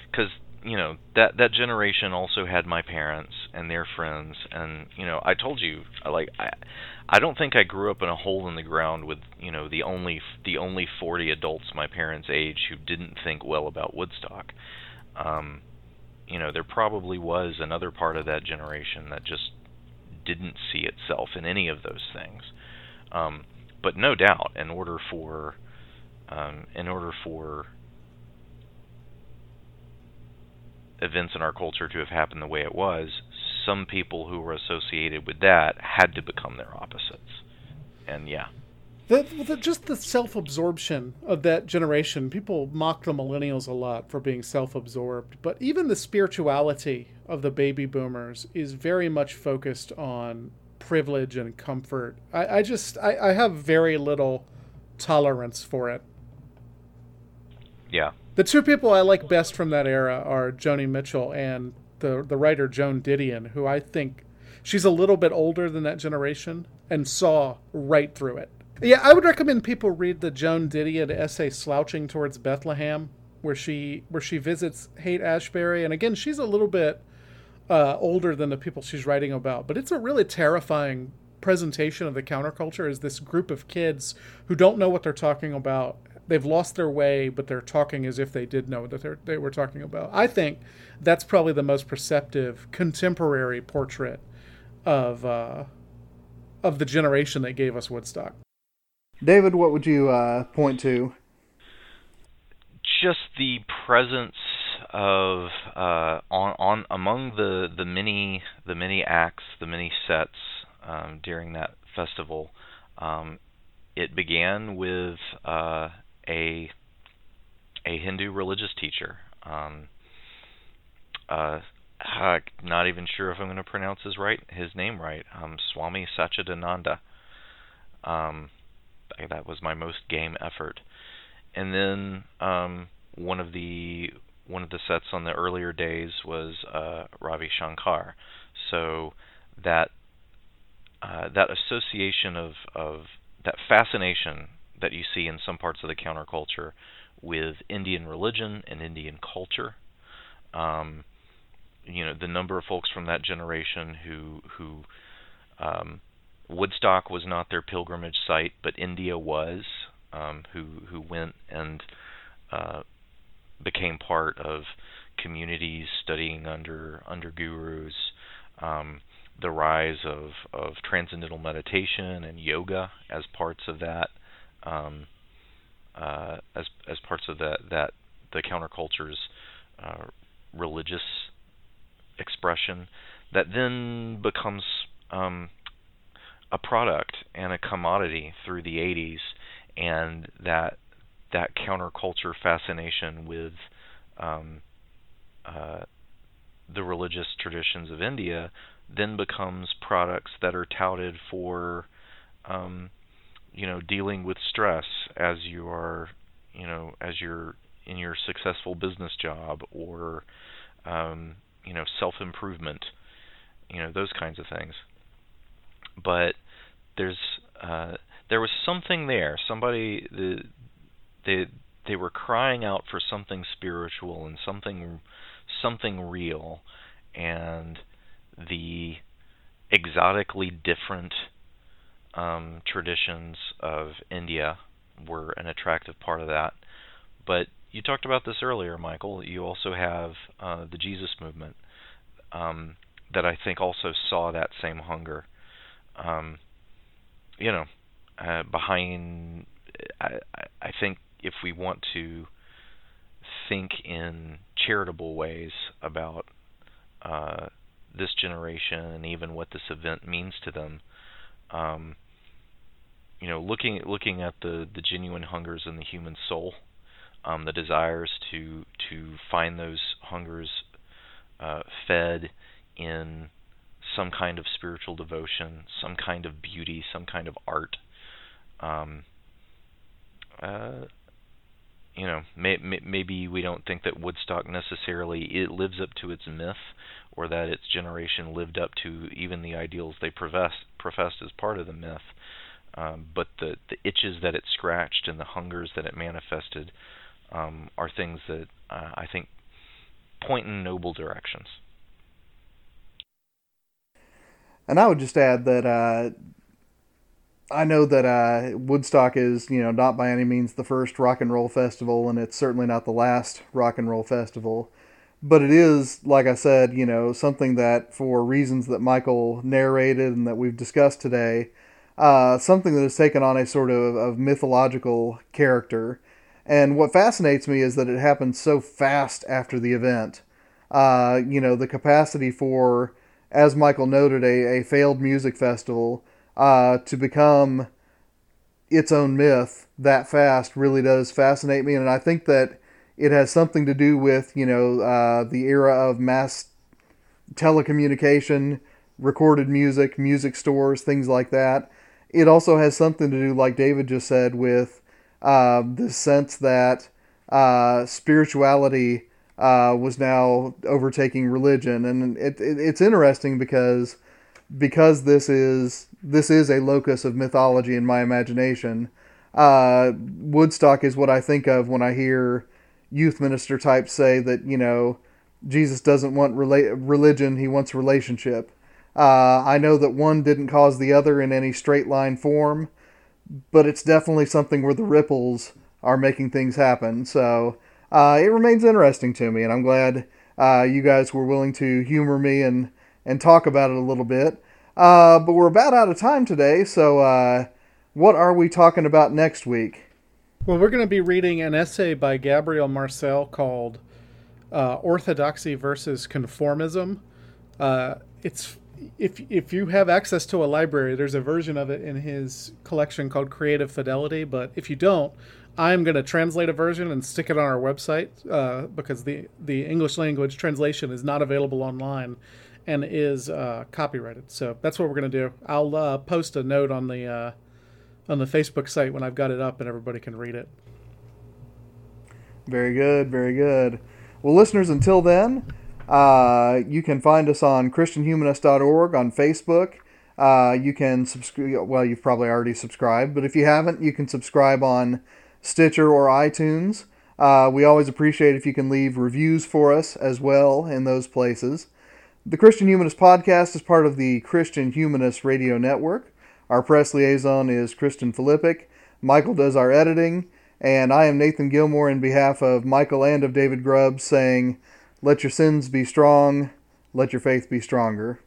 because you know that that generation also had my parents and their friends and you know I told you like I I don't think I grew up in a hole in the ground with you know the only the only 40 adults my parents' age who didn't think well about Woodstock. Um you know there probably was another part of that generation that just didn't see itself in any of those things. Um but no doubt in order for um in order for events in our culture to have happened the way it was, some people who were associated with that had to become their opposites. And yeah, The, the, just the self-absorption of that generation. People mock the millennials a lot for being self-absorbed, but even the spirituality of the baby boomers is very much focused on privilege and comfort. I, I just I, I have very little tolerance for it. yeah, The two people I like best from that era are Joni Mitchell and the the writer Joan Didion, who I think she's a little bit older than that generation and saw right through it. Yeah, I would recommend people read the Joan Didion essay "Slouching Towards Bethlehem," where she where she visits Haight Ashbury, and again, she's a little bit uh, older than the people she's writing about, but it's a really terrifying presentation of the counterculture as this group of kids who don't know what they're talking about. They've lost their way, but they're talking as if they did know what they're, were talking about. I think that's probably the most perceptive contemporary portrait of uh, of the generation that gave us Woodstock. David, what would you uh, point to? just the presence of uh, on on among the the many the many acts, the many sets um, during that festival. Um, it began with uh, a a Hindu religious teacher. Um, uh, not even sure if I'm going to pronounce his right his name right. Um, Swami Satchidananda. Um, that was my most game effort and then um, one of the one of the sets on the earlier days was uh, Ravi Shankar. So that uh, that association of of that fascination that you see in some parts of the counterculture with Indian religion and Indian culture. Um, you know, the number of folks from that generation who who um, Woodstock was not their pilgrimage site, but India was, um, who who went and uh, became part of communities studying under under gurus. Um, the rise of, of transcendental meditation and yoga as parts of that, um, uh, as as parts of that that the counterculture's uh, religious expression, that then becomes um, a product and a commodity through the 80s, and that that counterculture fascination with um, uh, the religious traditions of India then becomes products that are touted for, um, you know, dealing with stress as you are, you know, as you're in your successful business job or, um, you know, self improvement, you know, those kinds of things. But there's uh, there was something there. Somebody the they they were crying out for something spiritual and something something real, and the exotically different um, traditions of India were an attractive part of that. But you talked about this earlier, Michial. You also have uh, the Jesus movement um, that I think also saw that same hunger. Um, you know, uh, behind, I, I think if we want to think in charitable ways about uh, this generation and even what this event means to them, um, you know, looking looking at the the genuine hungers in the human soul, um, the desires to to find those hungers uh, fed in some kind of spiritual devotion, some kind of beauty, some kind of art. Um, uh, you know, may, may, maybe we don't think that Woodstock necessarily it lives up to its myth, or that its generation lived up to even the ideals they profess, professed as part of the myth. Um, but the the itches that it scratched and the hungers that it manifested um, are things that uh, I think point in noble directions. And I would just add that uh, I know that uh, Woodstock is, you know, not by any means the first rock and roll festival, and it's certainly not the last rock and roll festival. But it is, like I said, you know, something that, for reasons that Michial narrated and that we've discussed today, uh, something that has taken on a sort of, of mythological character. And what fascinates me is that it happened so fast after the event. Uh, you know, the capacity for, as Michial noted, a, a failed music festival uh, to become its own myth that fast really does fascinate me. And I think that it has something to do with, you know, uh, the era of mass telecommunication, recorded music, music stores, things like that. It also has something to do, like David just said, with uh, the sense that uh, spirituality uh, was now overtaking religion, and it, it, it's interesting because because this is this is a locus of mythology in my imagination. Uh, Woodstock is what I think of when I hear youth minister types say that you know Jesus doesn't want rela- religion; he wants relationship. Uh, I know that one didn't cause the other in any straight line form, but it's definitely something where the ripples are making things happen. So uh, it remains interesting to me, and I'm glad uh, you guys were willing to humor me and and talk about it a little bit. Uh, but we're about out of time today, so uh, what are we talking about next week? Well, we're going to be reading an essay by Gabriel Marcel called uh, "Orthodoxy versus Conformism." It's if if you have access to a library, there's a version of it in his collection called Creative Fidelity. But if you don't, I'm going to translate a version and stick it on our website uh, because the the English language translation is not available online and is uh, copyrighted. So that's what we're going to do. I'll uh, post a note on the uh, on the Facebook site when I've got it up and everybody can read it. Very good, very good. Well, listeners, until then, uh, you can find us on ChristianHumanist.org on Facebook. Uh, you can subscribe. Well, you've probably already subscribed, but if you haven't, you can subscribe on Stitcher or iTunes. Uh, we always appreciate if you can leave reviews for us as well in those places. The Christian Humanist Podcast is part of the Christian Humanist Radio Network. Our press liaison is Kristen Filippic. Michial does our editing, and I am Nathan Gilmour in behalf of Michial and of David Grubbs saying, Let your sins be strong, let your faith be stronger.